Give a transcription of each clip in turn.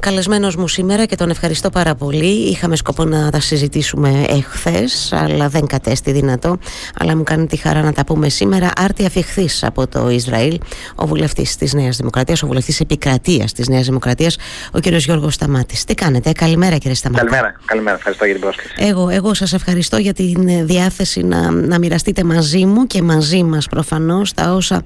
Καλεσμένος μου σήμερα και τον ευχαριστώ πάρα πολύ. Είχαμε σκοπό να τα συζητήσουμε εχθές, αλλά δεν κατέστη δυνατό. Αλλά μου κάνει τη χαρά να τα πούμε σήμερα. Άρτη αφιχθής από το Ισραήλ, ο βουλευτής της Νέας Δημοκρατίας, ο βουλευτής επικρατείας της Νέας Δημοκρατίας, ο κύριος Γιώργος Σταμάτης. Τι κάνετε, καλημέρα κύριε Σταμάτη. Καλημέρα, καλημέρα. Ευχαριστώ για την πρόσκληση. Εγώ, εγώ σας ευχαριστώ για την διάθεση να, να μοιραστείτε μαζί μου και μαζί μας προφανώς τα όσα,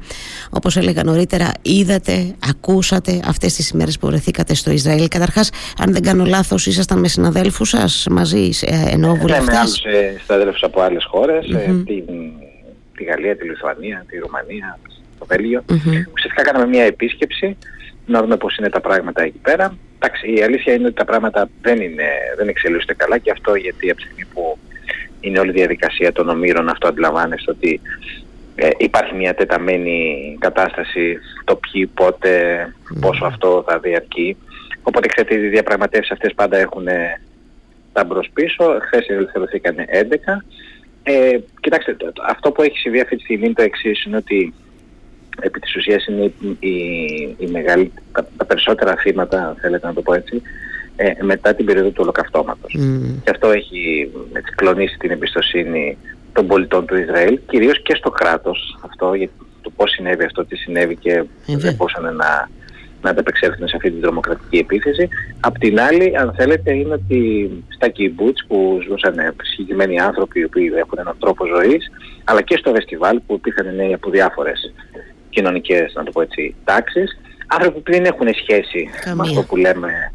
όπως έλεγα νωρίτερα, είδατε, ακούσατε αυτές τις ημέρες που βρεθήκατε στο Ισραήλ Ισραήλ. Καταρχάς, αν δεν κάνω λάθος, ήσασταν με συναδέλφους σας μαζί, ε, ενώ βουλευτές; Ναι, με άλλους ε, συναδέλφους από άλλες χώρες, mm-hmm. τη, τη Γαλλία, τη Λιθουανία, τη Ρουμανία, το Βέλγιο. Mm-hmm. Ουσιαστικά κάναμε μια επίσκεψη, να δούμε πώς είναι τα πράγματα εκεί πέρα. Εντάξει, η αλήθεια είναι ότι τα πράγματα δεν, είναι, δεν εξελίσσονται καλά και αυτό γιατί από τη στιγμή που είναι όλη η διαδικασία των ομήρων αυτό αντιλαμβάνεστε ότι ε, υπάρχει μια τεταμένη κατάσταση το ποιοι, πότε, πόσο αυτό θα διαρκεί. Οπότε ξέρετε, οι διαπραγματεύσεις αυτές πάντα έχουν ε, τα μπρος πίσω. Χθες ελευθερωθήκαν 11. Ε, κοιτάξτε, αυτό που έχει συμβεί αυτή τη στιγμή είναι το εξής είναι ότι επί της ουσίας είναι η, η, μεγάλη, τα, περισσότερα θύματα, θέλετε να το πω έτσι, ε, μετά την περίοδο του ολοκαυτώματος. Mm. Και αυτό έχει έτσι, κλονίσει την εμπιστοσύνη των πολιτών του Ισραήλ, κυρίως και στο κράτος αυτό, για το πώς συνέβη αυτό, τι συνέβη και δεν μπορούσαν να, να ανταπεξέλθουν σε αυτή την τρομοκρατική επίθεση. Απ' την άλλη, αν θέλετε, είναι ότι στα κιμπούτς που ζούσαν συγκεκριμένοι άνθρωποι οι οποίοι έχουν έναν τρόπο ζωής, αλλά και στο φεστιβάλ που υπήρχαν νέοι από διάφορες κοινωνικές, να το πω έτσι, τάξεις, άνθρωποι που δεν έχουν σχέση Καμία. με αυτό που λέμε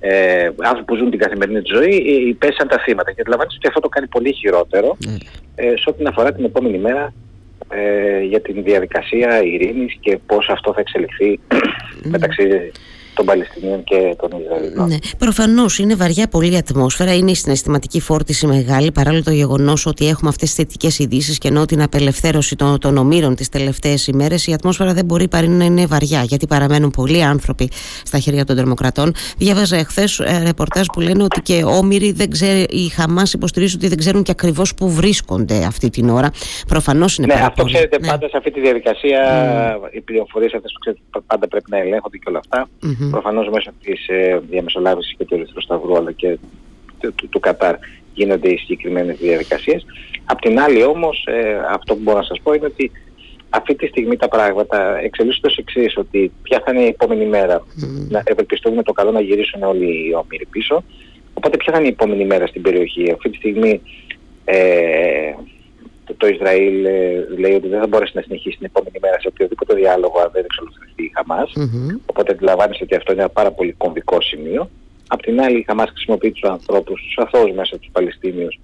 ε, άνθρωποι που ζουν την καθημερινή ζωή ε, υπέσαν τα θύματα. Και αντιλαμβάνεστε ότι αυτό το κάνει πολύ χειρότερο mm. ε, σε ό,τι αφορά την επόμενη μέρα ε, για την διαδικασία ειρήνης και πώς αυτό θα εξελιχθεί μεταξύ των Παλαιστινίων και των Ισραηλινών. Ναι. Προφανώς είναι βαριά πολύ η ατμόσφαιρα, είναι η συναισθηματική φόρτιση μεγάλη, παράλληλο το γεγονός ότι έχουμε αυτές τις θετικές ειδήσεις και ενώ την απελευθέρωση των, των ομήρων τις τελευταίες ημέρες, η ατμόσφαιρα δεν μπορεί παρά να είναι βαριά, γιατί παραμένουν πολλοί άνθρωποι στα χέρια των τρομοκρατών. Διάβαζα εχθές ε, ρεπορτάζ που λένε ότι και όμοιροι δεν ξέρει, οι Χαμάς υποστηρίζουν ότι δεν ξέρουν και ακριβώς πού βρίσκονται αυτή την ώρα. Προφανώς είναι ναι, αυτό ξέρετε ναι. πάντα σε αυτή τη διαδικασία mm. οι πληροφορίες αυτές που ξέρετε πάντα πρέπει να ελέγχονται και όλα αυτά. Mm-hmm. Προφανώς μέσω της ε, διαμεσολάβησης και του Ερυθρού Σταυρού αλλά και του, του, του Κατάρ γίνονται οι συγκεκριμένες διαδικασίες. Απ' την άλλη όμως ε, αυτό που μπορώ να σας πω είναι ότι αυτή τη στιγμή τα πράγματα εξελίσσονται ως εξής, ότι ποια θα είναι η επόμενη μέρα. Mm. Να ευελπιστούμε το καλό να γυρίσουν όλοι οι όμοιροι πίσω. Οπότε ποια θα είναι η επόμενη μέρα στην περιοχή. Αυτή τη στιγμή ε, το, το Ισραήλ ε, λέει ότι δεν θα μπορέσει να συνεχίσει την επόμενη μέρα σε οποιοδήποτε διάλογο αν δεν εξολοθρευτεί η Χαμάς. Mm-hmm. Οπότε αντιλαμβάνεσαι ότι αυτό είναι ένα πάρα πολύ κομβικό σημείο. Απ' την άλλη η Χαμάς χρησιμοποιεί τους ανθρώπους, τους αθώους μέσα τους Παλαιστίνιους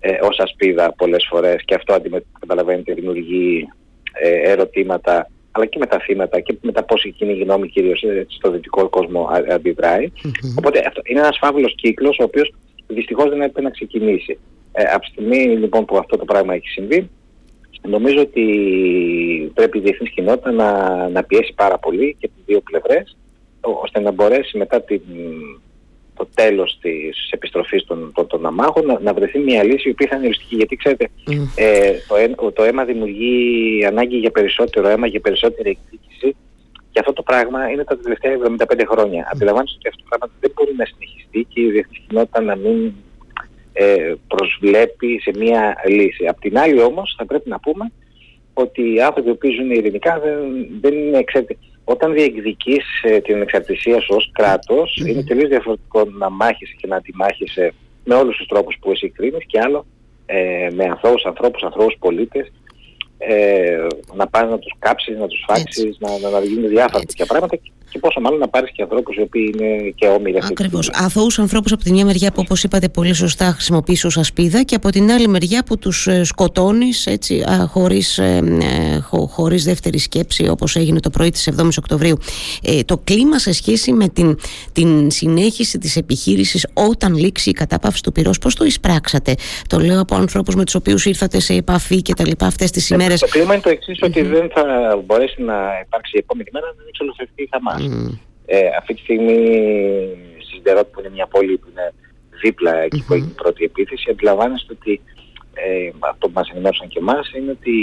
ε, ως ασπίδα πολλές φορές και αυτό καταλαβαίνετε δημιουργεί ε, ερωτήματα αλλά και με τα θύματα και με τα πώς η κοινή γνώμη κυρίως ε, στο δυτικό κόσμο αντιδράει. Mm-hmm. Οπότε αυτό είναι ένας φαύλος κύκλος ο οποίος δυστυχώς δεν έπρεπε να ξεκινήσει. Ε, από τη στιγμή λοιπόν που αυτό το πράγμα έχει συμβεί, νομίζω ότι πρέπει η διεθνής κοινότητα να, να πιέσει πάρα πολύ και τις δύο πλευρές, ώστε να μπορέσει μετά την, το τέλος της επιστροφής των, των, των αμάχων να, να βρεθεί μια λύση η οποία θα είναι οριστική. Γιατί ξέρετε, ε, το, το αίμα δημιουργεί ανάγκη για περισσότερο αίμα, για περισσότερη εκδίκηση και αυτό το πράγμα είναι τα τελευταία 75 χρόνια. Mm. Αντιλαμβάνεστε ότι αυτό το πράγμα δεν μπορεί να συνεχιστεί και η διεθνής κοινότητα να μην ε, προσβλέπει σε μια λύση. Απ' την άλλη όμως θα πρέπει να πούμε ότι οι άνθρωποι που ζουν ειρηνικά δεν, δεν είναι ξέρετε, Όταν διεκδικείς ε, την εξαρτησία σου ως κρατος είναι τελείως διαφορετικό να μάχεσαι και να αντιμάχεσαι με όλους τους τρόπους που εσύ κρίνεις και άλλο ε, με ανθρώπους, ανθρώπους, ανθρώπους πολίτες ε, να πας να τους κάψεις, να τους φάξεις, να, να, να γίνουν διάφορα τέτοια πράγματα και πόσο μάλλον να πάρεις και ανθρώπους οι οποίοι είναι και όμοιροι αυτή Ακριβώς. Αθώους ανθρώπους από τη μια μεριά που, όπως είπατε πολύ σωστά, χρησιμοποιείς ως ασπίδα και από την άλλη μεριά που τους ε, σκοτώνεις χωρίς ε, ε, χωρίς δεύτερη σκέψη, όπως έγινε το πρωί της 7η Οκτωβρίου. Ε, το κλίμα σε σχέση με την, την συνέχιση της επιχείρησης όταν λήξει η κατάπαυση του πυρός, πώς το εισπράξατε; Το λέω από ανθρώπους με τους οποίους ήρθατε σε επαφή και τα λοιπά αυτές τις ημέρες. Το κλίμα είναι το εξής, ότι δεν θα μπορέσει να υπάρξει η επόμενη μέρα να εξολοθρευτεί η Χαμάς. Mm. Ε, αυτή τη στιγμή στη Σιδερότ που είναι μια πόλη που είναι δίπλα εκεί mm-hmm. που έγινε η πρώτη επίθεση αντιλαμβάνεστε ότι ε, αυτό που μας ενημέρωσαν και εμάς είναι ότι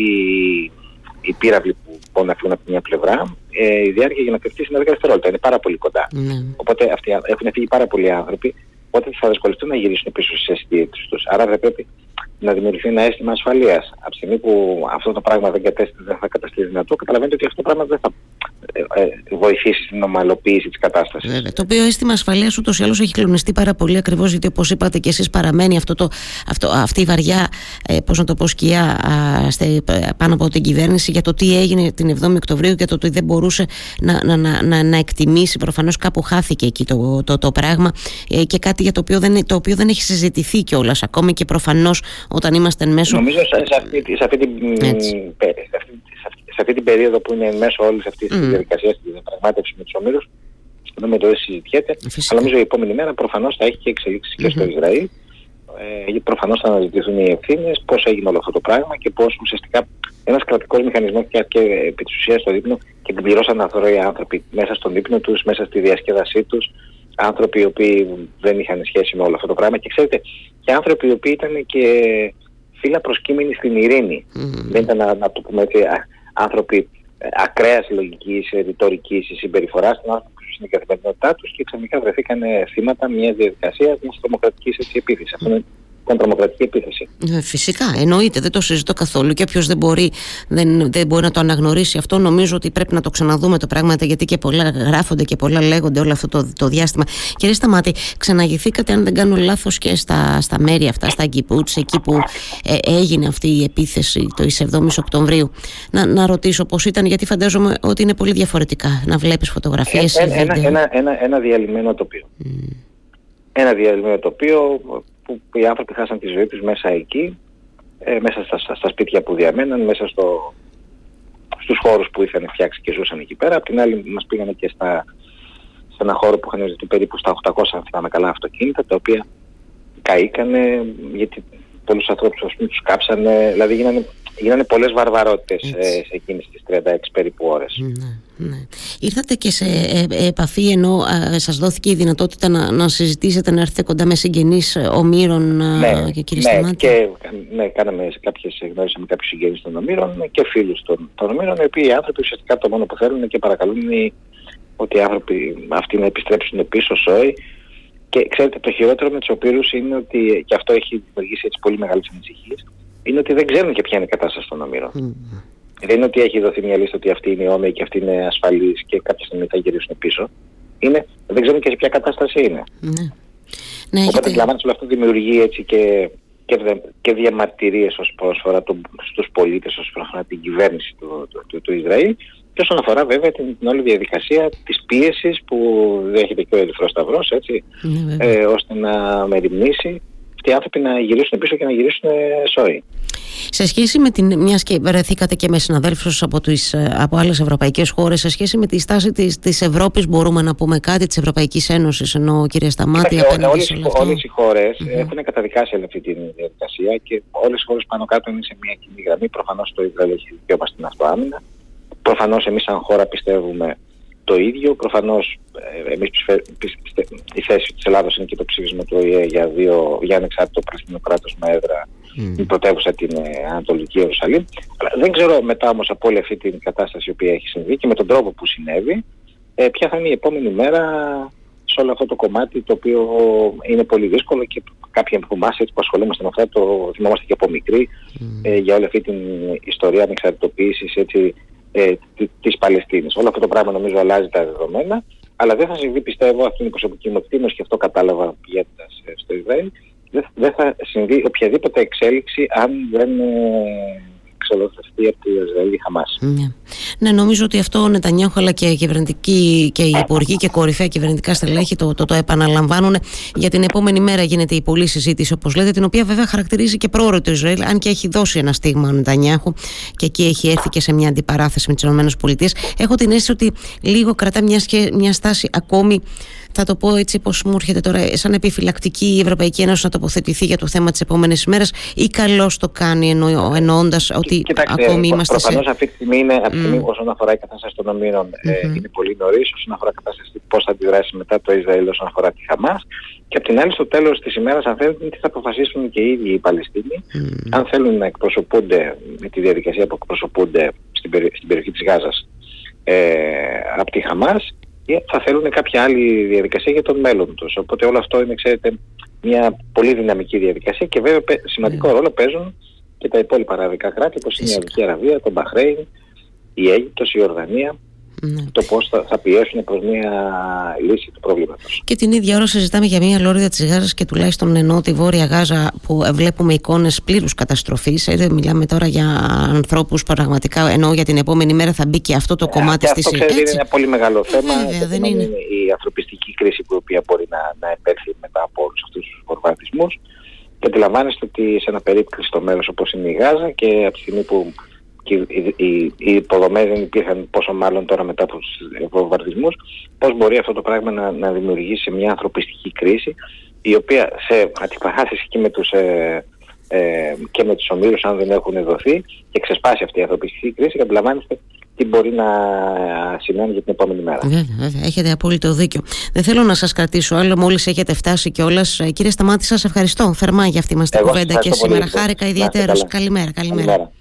οι πύραυλοι που μπορούν να φύγουν από μια πλευρά, ε, η διάρκεια για να κρυφτεί είναι 10 δευτερόλεπτα. Είναι πάρα πολύ κοντά. Ναι. Οπότε αυτοί έχουν φύγει πάρα πολλοί άνθρωποι, οπότε θα δυσκολευτούν να γυρίσουν πίσω στις αισθήσει τους. Άρα δεν πρέπει να δημιουργηθεί ένα αίσθημα ασφαλείας. Από τη στιγμή που αυτό το πράγμα δεν, δεν θα καταστεί δυνατό, καταλαβαίνετε ότι αυτό το πράγμα δεν θα ε, ε, βοηθήσει στην ομαλοποίηση της κατάστασης. Βέβαια. Το οποίο αίσθημα ασφαλείας ούτως ή άλλως έχει κλονιστεί πάρα πολύ ακριβώς γιατί όπως είπατε και εσείς παραμένει αυτό το, αυτό, αυτή η βαριά, ε, πώς να το πω, σκιά α, στε, πάνω από την κυβέρνηση για το τι έγινε την 7η Οκτωβρίου και το ότι δεν μπορούσε να, να, να, να, να εκτιμήσει. Προφανώς κάπου χάθηκε εκεί το, το, το, πράγμα ε, και κάτι για το οποίο δεν, το οποίο δεν έχει συζητηθεί κιόλας ακόμη και προφανώς όταν είμαστε εν μέσω. Νομίζω σε, αυτή, σε αυτή την σε αυτή την περίοδο που είναι μέσω όλης αυτής της mm. διαδικασίας της διαπραγμάτευσης με τους ομίλους, με το δεν συζητιέται. Αλλά νομίζω η επόμενη μέρα προφανώς θα έχει και εξελίξεις mm-hmm. και στο Ισραήλ. Ε, γιατί προφανώς θα αναζητηθούν οι ευθύνες, πώς έγινε όλο αυτό το πράγμα και πώς ουσιαστικά ένας κρατικός μηχανισμός και επί της ουσίας στο δείπνο και την πληρώσαν αθρώοι οι άνθρωποι μέσα στον δείπνο τους, μέσα στη διασκέδασή τους. Άνθρωποι οι οποίοι δεν είχαν σχέση με όλο αυτό το πράγμα. Και ξέρετε, και άνθρωποι οι οποίοι ήταν και φύλλα προσκύμενοι στην ειρήνη. Mm. Δεν ήταν να, να το πούμε έτσι, άνθρωποι ε, ακραία λογική, ρητορική συμπεριφορά, ήταν άνθρωποι στην καθημερινότητά τους και ξαφνικά βρεθήκαν θύματα μιας διαδικασίας μιας τρομοκρατικής επίθεσης. Αυτό είναι ήταν τρομοκρατική επίθεση. Ε, φυσικά, εννοείται, δεν το συζητώ καθόλου. Και όποιος δεν μπορεί, δεν, δεν μπορεί να το αναγνωρίσει αυτό, νομίζω ότι πρέπει να το ξαναδούμε το πράγμα, γιατί και πολλά γράφονται και πολλά λέγονται όλο αυτό το, το διάστημα. Κύριε Σταμάτη, ξαναγηθήκατε, αν δεν κάνω λάθος, και στα, στα μέρη αυτά, στα Γκιπούτς, εκεί που ε, έγινε αυτή η επίθεση το 7η Οκτωβρίου. Να, να ρωτήσω πώς ήταν, γιατί φαντάζομαι ότι είναι πολύ διαφορετικά να βλέπεις φωτογραφίες. Ε, ένα, ένα, ένα, ένα, διαλυμένο τοπίο. Mm. Ένα διαλυμένο τοπίο που οι άνθρωποι χάσαν τη ζωή τους μέσα εκεί, ε, μέσα στα, στα, σπίτια που διαμέναν, μέσα στο, στους χώρους που είχαν φτιάξει και ζούσαν εκεί πέρα. Απ' την άλλη μας πήγανε και στα, σε ένα χώρο που είχαν ζητεί περίπου στα 800 αν θυμάμαι καλά αυτοκίνητα, τα οποία καήκανε γιατί πολλούς ανθρώπους ας πούμε τους κάψανε, δηλαδή γίνανε γίνανε πολλές βαρβαρότητες ε, σε εκείνες τις 36 περίπου ώρες. Ναι, ναι. Ήρθατε και σε ε, ε, επαφή ενώ α, σας δόθηκε η δυνατότητα να, να συζητήσετε, να έρθετε κοντά με συγγενείς ομήρων ναι, και κύριε ναι, Και, ναι, κάναμε κάποιες, γνώρισαμε κάποιους συγγενείς των ομήρων και φίλους των, των ομήρων, οι οποίοι οι άνθρωποι ουσιαστικά το μόνο που θέλουν και παρακαλούν είναι ότι οι άνθρωποι αυτοί να επιστρέψουν πίσω σόι και ξέρετε το χειρότερο με τους οποίους είναι ότι και αυτό έχει δημιουργήσει έτσι πολύ μεγάλες ανησυχίες είναι ότι δεν ξέρουν και ποια είναι η κατάσταση των ομήρων. Mm. Δεν είναι ότι έχει δοθεί μια λίστα ότι αυτή είναι όμοια και αυτή είναι ασφαλή και κάποια στιγμή θα γυρίσουν πίσω. Είναι, δεν ξέρουν και σε ποια κατάσταση είναι. Mm. Ναι, Οπότε γιατί... όλο αυτό δημιουργεί έτσι και, και, και διαμαρτυρίες ως πρόσφορα το, στους πολίτες όσον αφορά την κυβέρνηση του, του, του, του Ισραήλ και όσον αφορά βέβαια την, την όλη διαδικασία της πίεσης που δέχεται και ο Ερυθρός Σταυρός έτσι, mm, ε, ώστε να μεριμνήσει αυτοί οι άνθρωποι να γυρίσουν πίσω και να γυρίσουν σόι. Σε σχέση με την. μιας και βρεθήκατε και με συναδέλφους από, από άλλες ευρωπαϊκές χώρες, σε σχέση με τη στάση της της Ευρώπης, μπορούμε να πούμε κάτι της Ευρωπαϊκής Ένωσης, ενώ κυρία Σταμάτη. Όλες οι χώρες mm-hmm. έχουν καταδικάσει αυτή τη διαδικασία και όλες οι χώρες πάνω κάτω είναι σε μια κοινή γραμμή. Προφανώς το Ισραήλ έχει δικαίωμα στην αυτοάμυνα. Προφανώς εμείς, σαν χώρα, πιστεύουμε το ίδιο. Προφανώς, ε, εμείς η θέση της Ελλάδα είναι και το ψήφισμα του ΟΗΕ για, δύο, για ανεξάρτητο Παλαιστινό κράτος με έδρα mm. την πρωτεύουσα την ε, Ανατολική Ιερουσαλήμ. δεν ξέρω μετά όμως από όλη αυτή την κατάσταση η οποία έχει συμβεί και με τον τρόπο που συνέβη, ε, ποια θα είναι η επόμενη μέρα σε όλο αυτό το κομμάτι το οποίο είναι πολύ δύσκολο και κάποιοι από εμάς που ασχολούμαστε με αυτά το θυμόμαστε και από μικρή mm. ε, για όλη αυτή την ιστορία ανεξαρτητοποίησης ε, της Παλαιστίνης. Όλο αυτό το πράγμα νομίζω αλλάζει τα δεδομένα, αλλά δεν θα συμβεί πιστεύω, αυτή είναι η προσωπική μου εκτίμηση και αυτό κατάλαβα πηγαίνοντας ε, στο Ισραήλ, δεν θα συμβεί οποιαδήποτε εξέλιξη αν δεν ε, εξολοθρευτεί από το Ισραήλ η Χαμάς. Ναι. ναι, νομίζω ότι αυτό ο Νετανιάχου αλλά και οι κυβερνητικοί και οι υπουργοί και κορυφαία κυβερνητικά στελέχη το, το, το επαναλαμβάνουν. Για την επόμενη μέρα γίνεται η πολλή συζήτηση, όπως λέτε, την οποία βέβαια χαρακτηρίζει και πρόωρο το Ισραήλ, αν και έχει δώσει ένα στίγμα ο Νετανιάχου και εκεί έχει έρθει και σε μια αντιπαράθεση με τις ΗΠΑ. Έχω την αίσθηση ότι λίγο κρατά μιας, μια στάση ακόμη θα το πω έτσι πως μου έρχεται τώρα σαν επιφυλακτική η Ευρωπαϊκή Ένωση να τοποθετηθεί για το θέμα της επόμενης ημέρας ή καλώς το κάνει εννο, εννοώντας ότι Κοιτάξτε, ακόμη είμαστε προφανώς σε... αυτή τη στιγμή είναι, αυτή τη στιγμή mm. όσον αφορά η κατάσταση των ομήρων mm-hmm. ε, είναι πολύ νωρίς, όσον αφορά η κατάσταση πώς θα αντιδράσει μετά το Ισραήλ όσον αφορά τη Χαμάς και απ' την άλλη στο τέλος της ημέρας αν θέλουν τι θα αποφασίσουν και οι ίδιοι οι Παλαιστίνοι mm. αν θέλουν να εκπροσωπούνται με τη διαδικασία που εκπροσωπούνται στην, στην περιοχή της Γάζας ε, από τη Χαμάς θα θέλουν κάποια άλλη διαδικασία για τον μέλλον τους. Οπότε όλο αυτό είναι, ξέρετε, μια πολύ δυναμική διαδικασία και βέβαια σημαντικό ναι. ρόλο παίζουν και τα υπόλοιπα αραβικά κράτη όπως είναι η Αυγική Αραβία, το Μπαχρέιν, η Αίγυπτος, η Ορδανία ναι. το πώς θα, θα πιέσουν προς μια λύση του προβλήματος. Και την ίδια ώρα συζητάμε για μια λόριδα της Γάζας και τουλάχιστον ενώ τη Βόρεια Γάζα που βλέπουμε εικόνες πλήρους καταστροφής ε, μιλάμε τώρα για ανθρώπους πραγματικά ενώ για την επόμενη μέρα θα μπει και αυτό το ε, κομμάτι στη Αυτό είναι ένα πολύ μεγάλο θέμα Βέβαια, δεν είναι. η ανθρωπιστική κρίση που η οποία μπορεί να, να επέλθει μετά από όλους αυτούς τους βομβαρδισμούς και αντιλαμβάνεστε ότι σε ένα περίπτωση μέρος όπως είναι η Γάζα και από τη στιγμή που και οι, οι, οι υποδομές δεν υπήρχαν πόσο μάλλον τώρα μετά από τους βομβαρδισμούς, πώς μπορεί αυτό το πράγμα να, να δημιουργήσει μια ανθρωπιστική κρίση η οποία σε αντιπαράθεση και με τους, ε, ε, και με τους ομίλους αν δεν έχουν δοθεί και ξεσπάσει αυτή η ανθρωπιστική κρίση και αντιλαμβάνεστε τι μπορεί να σημαίνει για την επόμενη μέρα. Βέβαια, βέβαια. Έχετε απόλυτο δίκιο. Δεν θέλω να σας κρατήσω άλλο, μόλις έχετε φτάσει κιόλας. Ε, κύριε Σταμάτη, σας ευχαριστώ θερμά για αυτή μας την κουβέντα και σήμερα. Χάρηκα ιδιαίτερω. Καλημέρα. καλημέρα. καλημέρα.